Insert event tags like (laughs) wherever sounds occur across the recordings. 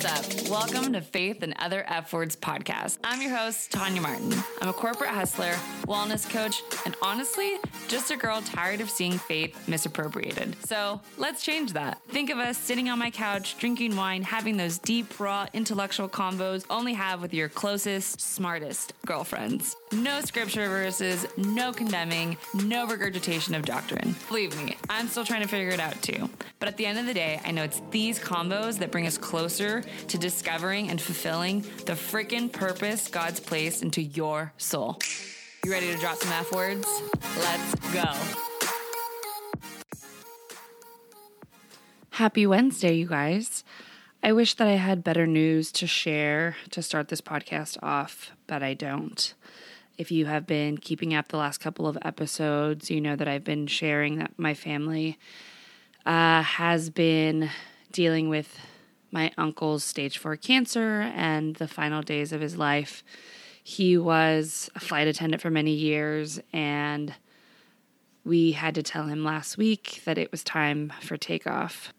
What's up? Welcome to Faith and Other F Words podcast. I'm your host, Tanya Martin. I'm a corporate hustler, wellness coach, and honestly, just a girl tired of seeing faith misappropriated. So let's change that. Think of us sitting on my couch, drinking wine, having those deep, raw, intellectual combos only have with your closest, smartest girlfriends. No scripture verses, no condemning, no regurgitation of doctrine. Believe me, I'm still trying to figure it out too. But at the end of the day, I know it's these combos that bring us closer to discovering and fulfilling the freaking purpose God's placed into your soul. You ready to drop some F words? Let's go. Happy Wednesday, you guys. I wish that I had better news to share to start this podcast off, but I don't. If you have been keeping up the last couple of episodes, you know that I've been sharing that my family uh, has been dealing with my uncle's stage four cancer and the final days of his life. He was a flight attendant for many years, and we had to tell him last week that it was time for takeoff.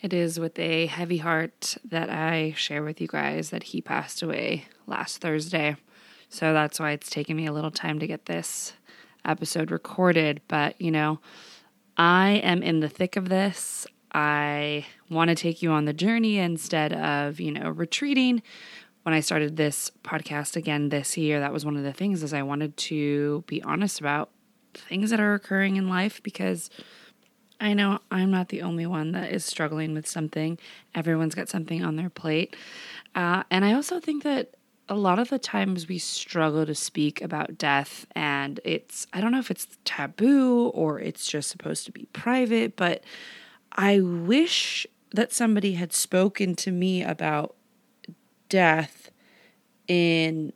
It is with a heavy heart that I share with you guys that he passed away last Thursday. So that's why it's taken me a little time to get this episode recorded. But, you know, I am in the thick of this. I want to take you on the journey instead of, you know, retreating. When I started this podcast again this year, that was one of the things is I wanted to be honest about things that are occurring in life because I know I'm not the only one that is struggling with something. Everyone's got something on their plate. Uh, and I also think that a lot of the times we struggle to speak about death, and it's, I don't know if it's taboo or it's just supposed to be private, but I wish that somebody had spoken to me about death in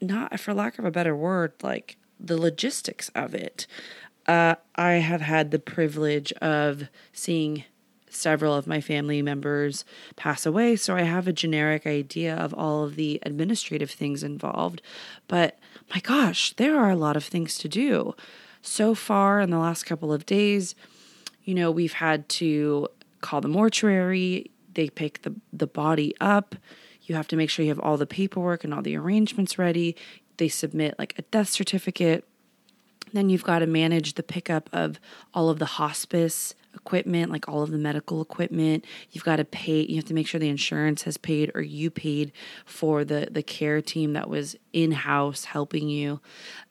not for lack of a better word like the logistics of it. Uh, I have had the privilege of seeing several of my family members pass away, so I have a generic idea of all of the administrative things involved. But my gosh, there are a lot of things to do. So far, in the last couple of days, you know, we've had to call the mortuary, they pick the, the body up. You have to make sure you have all the paperwork and all the arrangements ready. They submit like a death certificate then you've got to manage the pickup of all of the hospice equipment, like all of the medical equipment. You've got to pay, you have to make sure the insurance has paid or you paid for the, the care team that was in house helping you.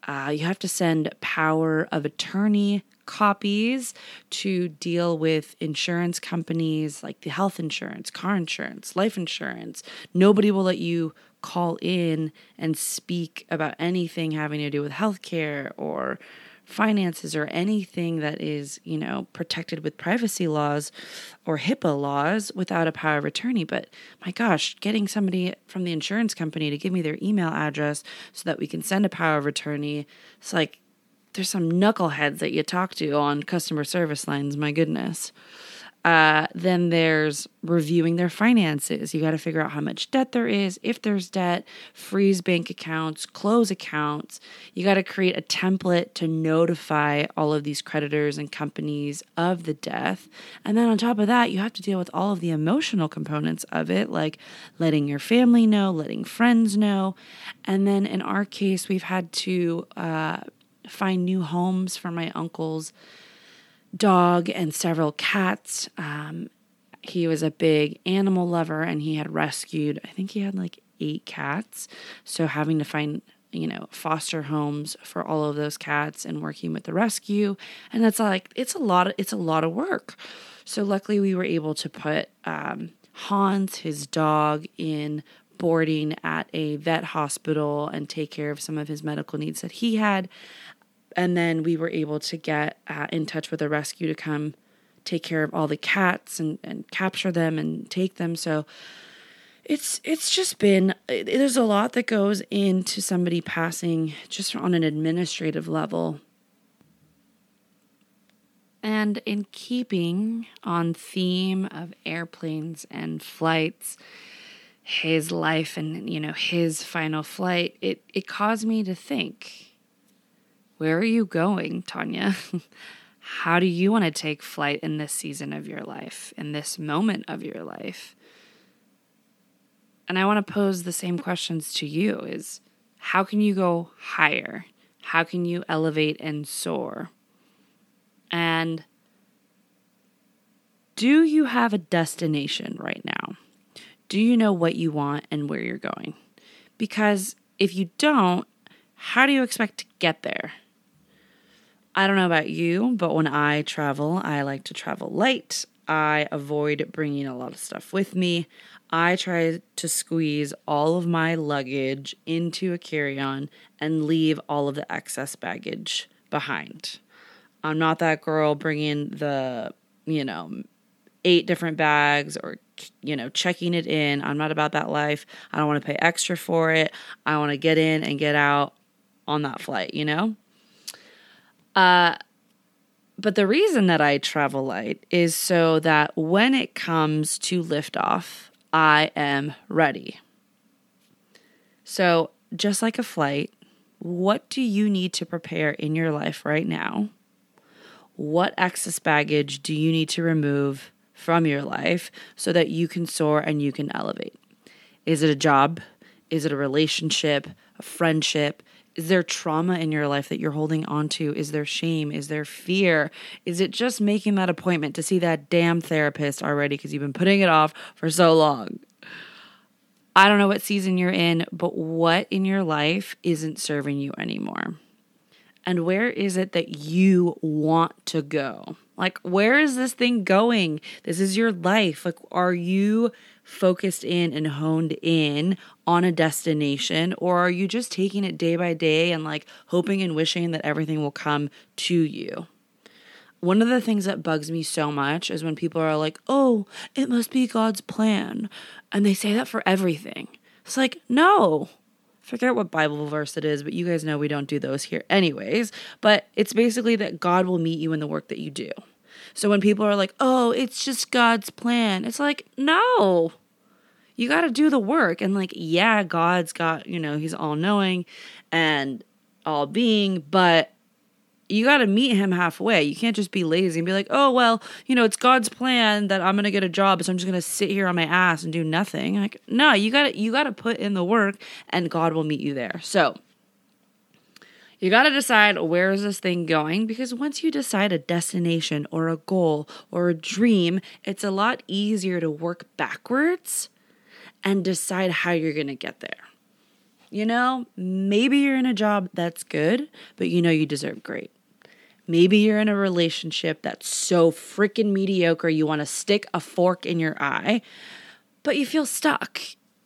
Uh, you have to send power of attorney copies to deal with insurance companies like the health insurance, car insurance, life insurance. Nobody will let you call in and speak about anything having to do with healthcare or finances or anything that is, you know, protected with privacy laws or HIPAA laws without a power of attorney. But my gosh, getting somebody from the insurance company to give me their email address so that we can send a power of attorney, it's like there's some knuckleheads that you talk to on customer service lines. My goodness. Uh, then there's reviewing their finances. You got to figure out how much debt there is, if there's debt, freeze bank accounts, close accounts. You got to create a template to notify all of these creditors and companies of the death. And then on top of that, you have to deal with all of the emotional components of it, like letting your family know, letting friends know. And then in our case, we've had to uh, find new homes for my uncle's dog and several cats. Um, he was a big animal lover and he had rescued, I think he had like eight cats. So having to find, you know, foster homes for all of those cats and working with the rescue. And that's like, it's a lot of, it's a lot of work. So luckily we were able to put um, Hans, his dog, in boarding at a vet hospital and take care of some of his medical needs that he had and then we were able to get uh, in touch with a rescue to come take care of all the cats and, and capture them and take them. So it's it's just been it, there's a lot that goes into somebody passing just on an administrative level. And in keeping on theme of airplanes and flights his life and you know his final flight it it caused me to think where are you going, Tanya? (laughs) How do you want to take flight in this season of your life, in this moment of your life? And I want to pose the same questions to you is how can you go higher? How can you elevate and soar? And do you have a destination right now? Do you know what you want and where you're going? Because if you don't, how do you expect to get there? I don't know about you, but when I travel, I like to travel light. I avoid bringing a lot of stuff with me. I try to squeeze all of my luggage into a carry on and leave all of the excess baggage behind. I'm not that girl bringing the, you know, eight different bags or, you know, checking it in. I'm not about that life. I don't want to pay extra for it. I want to get in and get out on that flight, you know? Uh, but the reason that I travel light is so that when it comes to liftoff, I am ready. So, just like a flight, what do you need to prepare in your life right now? What excess baggage do you need to remove from your life so that you can soar and you can elevate? Is it a job? Is it a relationship, a friendship? Is there trauma in your life that you're holding on to? Is there shame? Is there fear? Is it just making that appointment to see that damn therapist already because you've been putting it off for so long? I don't know what season you're in, but what in your life isn't serving you anymore? And where is it that you want to go? Like, where is this thing going? This is your life. Like, are you focused in and honed in on a destination or are you just taking it day by day and like hoping and wishing that everything will come to you? One of the things that bugs me so much is when people are like, oh, it must be God's plan. And they say that for everything. It's like, no, forget what Bible verse it is, but you guys know we don't do those here anyways. But it's basically that God will meet you in the work that you do. So when people are like, oh, it's just God's plan, it's like, no, you got to do the work. And like, yeah, God's got, you know, he's all knowing and all being, but you got to meet him halfway. You can't just be lazy and be like, oh, well, you know, it's God's plan that I'm going to get a job. So I'm just going to sit here on my ass and do nothing. Like, no, you got to, you got to put in the work and God will meet you there. So, you got to decide where is this thing going because once you decide a destination or a goal or a dream, it's a lot easier to work backwards and decide how you're going to get there. You know, maybe you're in a job that's good, but you know you deserve great. Maybe you're in a relationship that's so freaking mediocre you want to stick a fork in your eye, but you feel stuck.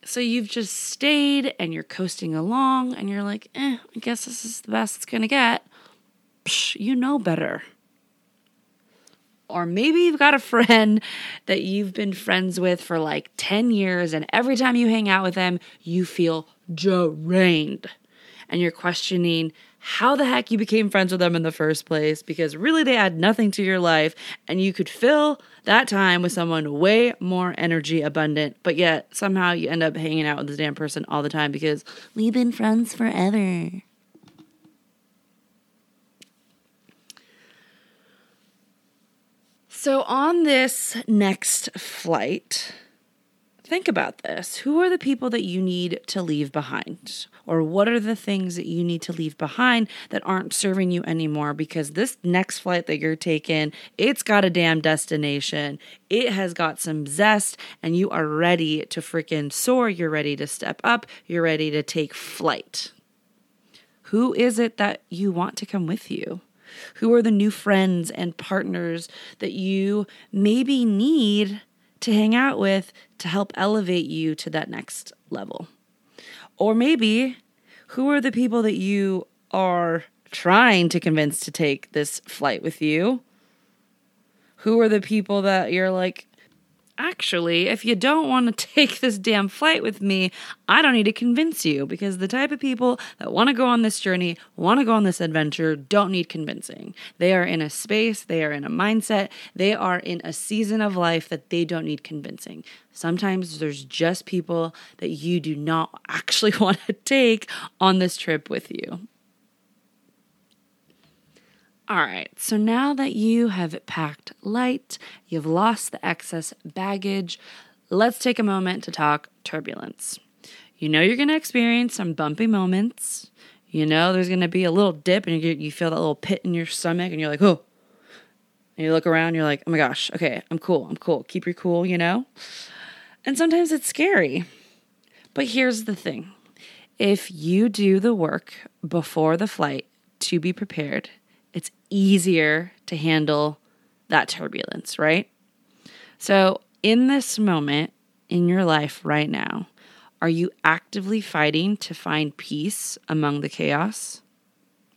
So you've just stayed and you're coasting along and you're like, eh, I guess this is the best it's gonna get. Psh, you know better. Or maybe you've got a friend (laughs) that you've been friends with for like 10 years, and every time you hang out with them, you feel drained. And you're questioning how the heck you became friends with them in the first place because really they add nothing to your life, and you could fill that time with someone way more energy abundant, but yet somehow you end up hanging out with this damn person all the time because we've been friends forever. So, on this next flight, think about this. Who are the people that you need to leave behind? Or what are the things that you need to leave behind that aren't serving you anymore? Because this next flight that you're taking, it's got a damn destination. It has got some zest, and you are ready to freaking soar. You're ready to step up. You're ready to take flight. Who is it that you want to come with you? Who are the new friends and partners that you maybe need to hang out with to help elevate you to that next level? Or maybe who are the people that you are trying to convince to take this flight with you? Who are the people that you're like, actually, if you don't want to (laughs) take this damn flight with me, I don't need to convince you because the type of people that want to go on this journey, want to go on this adventure, don't need convincing. They are in a space, they are in a mindset, they are in a season of life that they don't need convincing. Sometimes there's just people that you do not (laughs) actually want to take on this trip with you. All right, so now that you have packed light, you've lost the excess baggage, let's take a moment to talk turbulence. You know, you're going to experience some bumpy moments. You know, there's going to be a little dip and you, you feel that little pit in your stomach and you're like, oh. And you look around, you're like, oh my gosh, okay, I'm cool, I'm cool. Keep your cool, you know? And sometimes it's scary. But here's the thing if you do the work before the flight to be prepared, it's easier to handle that turbulence, right? So, in this moment in your life right now, are you actively fighting to find peace among the chaos?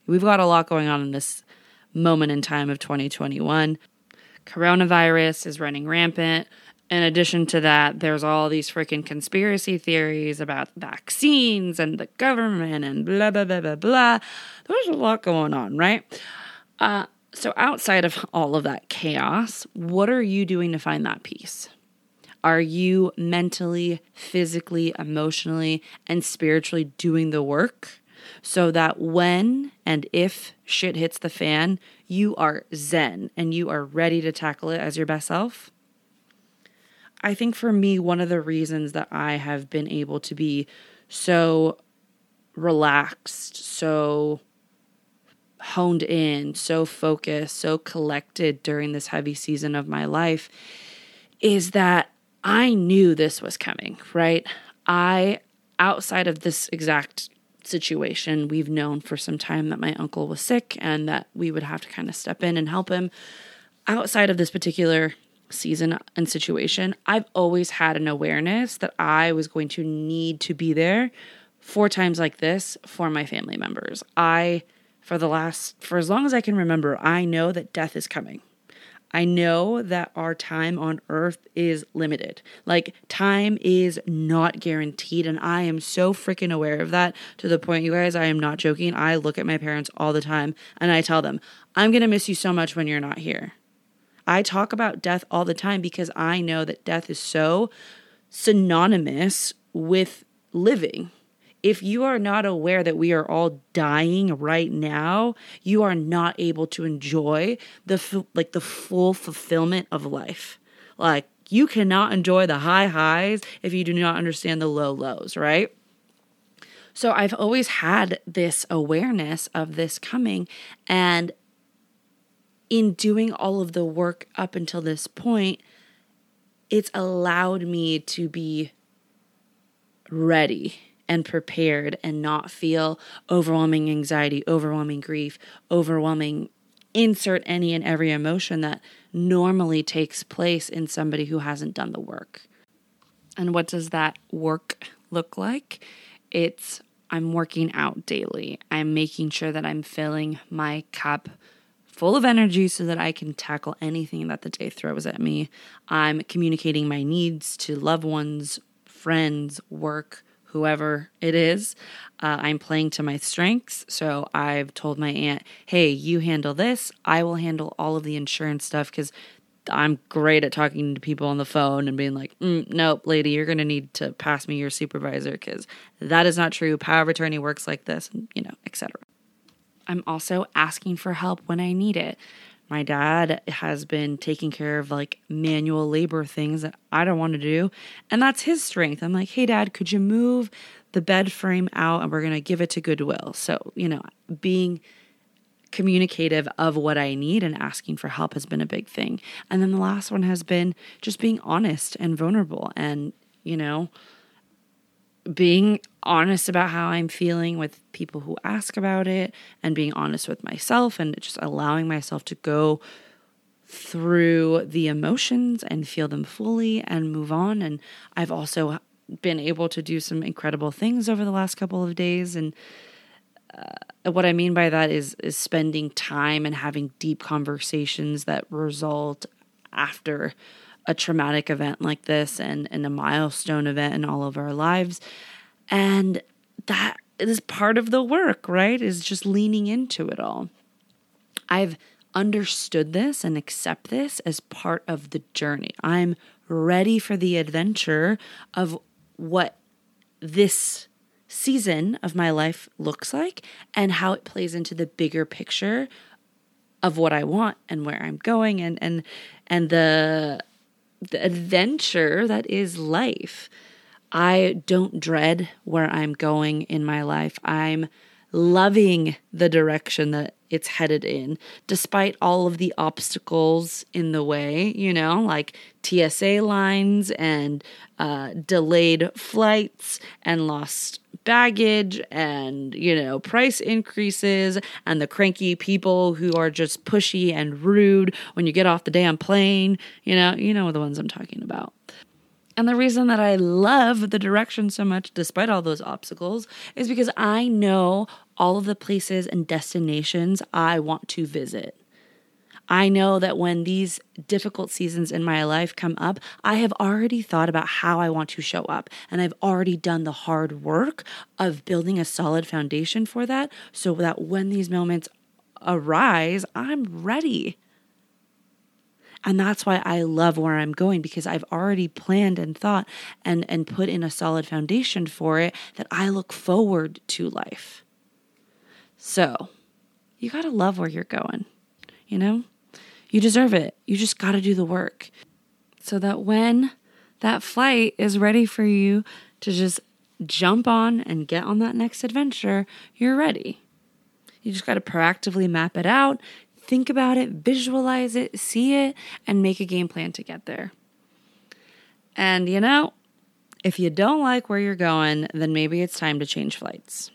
We've got a lot going on in this moment in time of 2021. Coronavirus is running rampant. In addition to that, there's all these freaking conspiracy theories about vaccines and the government and blah, blah, blah, blah, blah. There's a lot going on, right? Uh, so, outside of all of that chaos, what are you doing to find that peace? Are you mentally, physically, emotionally, and spiritually doing the work so that when and if shit hits the fan, you are zen and you are ready to tackle it as your best self? I think for me, one of the reasons that I have been able to be so relaxed, so honed in, so focused, so collected during this heavy season of my life is that I knew this was coming, right? I, outside of this exact situation, we've known for some time that my uncle was sick and that we would have to kind of step in and help him. Outside of this particular season and situation, I've always had an awareness that I was going to need to be there for times like this for my family members. I, for the last, for as long as I can remember, I know that death is coming. I know that our time on earth is limited. Like, time is not guaranteed. And I am so freaking aware of that to the point, you guys, I am not joking. I look at my parents all the time and I tell them, I'm going to miss you so much when you're not here. I talk about death all the time because I know that death is so synonymous with living if you are not aware that we are all dying right now, you are not able to enjoy the like the full fulfillment of life. Like you cannot enjoy the high highs if you do not understand the low lows, right? So I've always had this awareness of this coming and in doing all of the work up until this point, it's allowed me to be ready and prepared and not feel overwhelming anxiety, overwhelming grief, overwhelming insert any and every emotion that normally takes place in somebody who hasn't done the work. And what does that work look like? It's I'm working out daily. I'm making sure that I'm filling my cup full of energy so that I can tackle anything that the day throws at me. I'm communicating my needs to loved ones, friends, work, whoever it is. Uh, I'm playing to my strengths. So I've told my aunt, hey, you handle this. I will handle all of the insurance stuff because I'm great at talking to people on the phone and being like, mm, nope, lady, you're going to need to pass me your supervisor because that is not true. Power of attorney works like this, and, you know, etc. I'm also asking for help when I need it. My dad has been taking care of like manual labor things that I don't want to do. And that's his strength. I'm like, hey, dad, could you move the bed frame out and we're going to give it to Goodwill? So, you know, being communicative of what I need and asking for help has been a big thing. And then the last one has been just being honest and vulnerable and, you know, being honest about how I'm feeling with people who ask about it and being honest with myself and just allowing myself to go through the emotions and feel them fully and move on. And I've also been able to do some incredible things over the last couple of days. And uh, what I mean by that is is spending time and having deep conversations that result after a traumatic event like this and, and a milestone event in all of our lives. And that is part of the work, right? Is just leaning into it all. I've understood this and accept this as part of the journey. I'm ready for the adventure of what this season of my life looks like and how it plays into the bigger picture of what I want and where I'm going and and and the the adventure that is life. I don't dread where I'm going in my life. I'm loving the direction that it's headed in, despite all of the obstacles in the way, you know, like TSA lines and uh, delayed flights and lost baggage and, you know, price increases and the cranky people who are just pushy and rude when you get off the damn plane. You know, you know the ones I'm talking about. And the reason that I love the direction so much, despite all those obstacles, is because I know all of the places and destinations I want to visit. I know that when these difficult seasons in my life come up, I have already thought about how I want to show up. And I've already done the hard work of building a solid foundation for that so that when these moments arise, I'm ready. And that's why I love where I'm going because I've already planned and thought and, and put in a solid foundation for it that I look forward to life. So you got to love where you're going, you know? You deserve it. You just got to do the work so that when that flight is ready for you to just jump on and get on that next adventure, you're ready. You just got to proactively map it out, think about it, visualize it, see it, and make a game plan to get there. And you know, if you don't like where you're going, then maybe it's time to change flights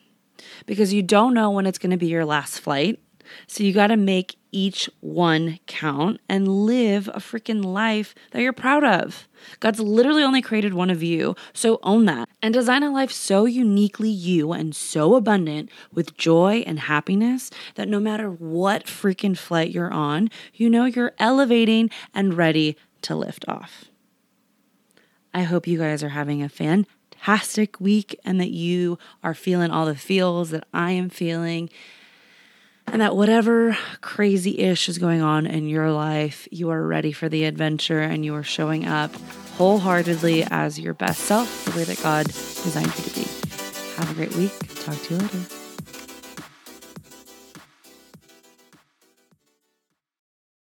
because you don't know when it's going to be your last flight. So you got to make each one count and live a freaking life that you're proud of. God's literally only created one of you, so own that. And design a life so uniquely you and so abundant with joy and happiness that no matter what freaking flight you're on, you know you're elevating and ready to lift off. I hope you guys are having a fantastic week and that you are feeling all the feels that I am feeling and that whatever crazy ish is going on in your life, you are ready for the adventure and you are showing up wholeheartedly as your best self, the way that God designed you to be. Have a great week. Talk to you later.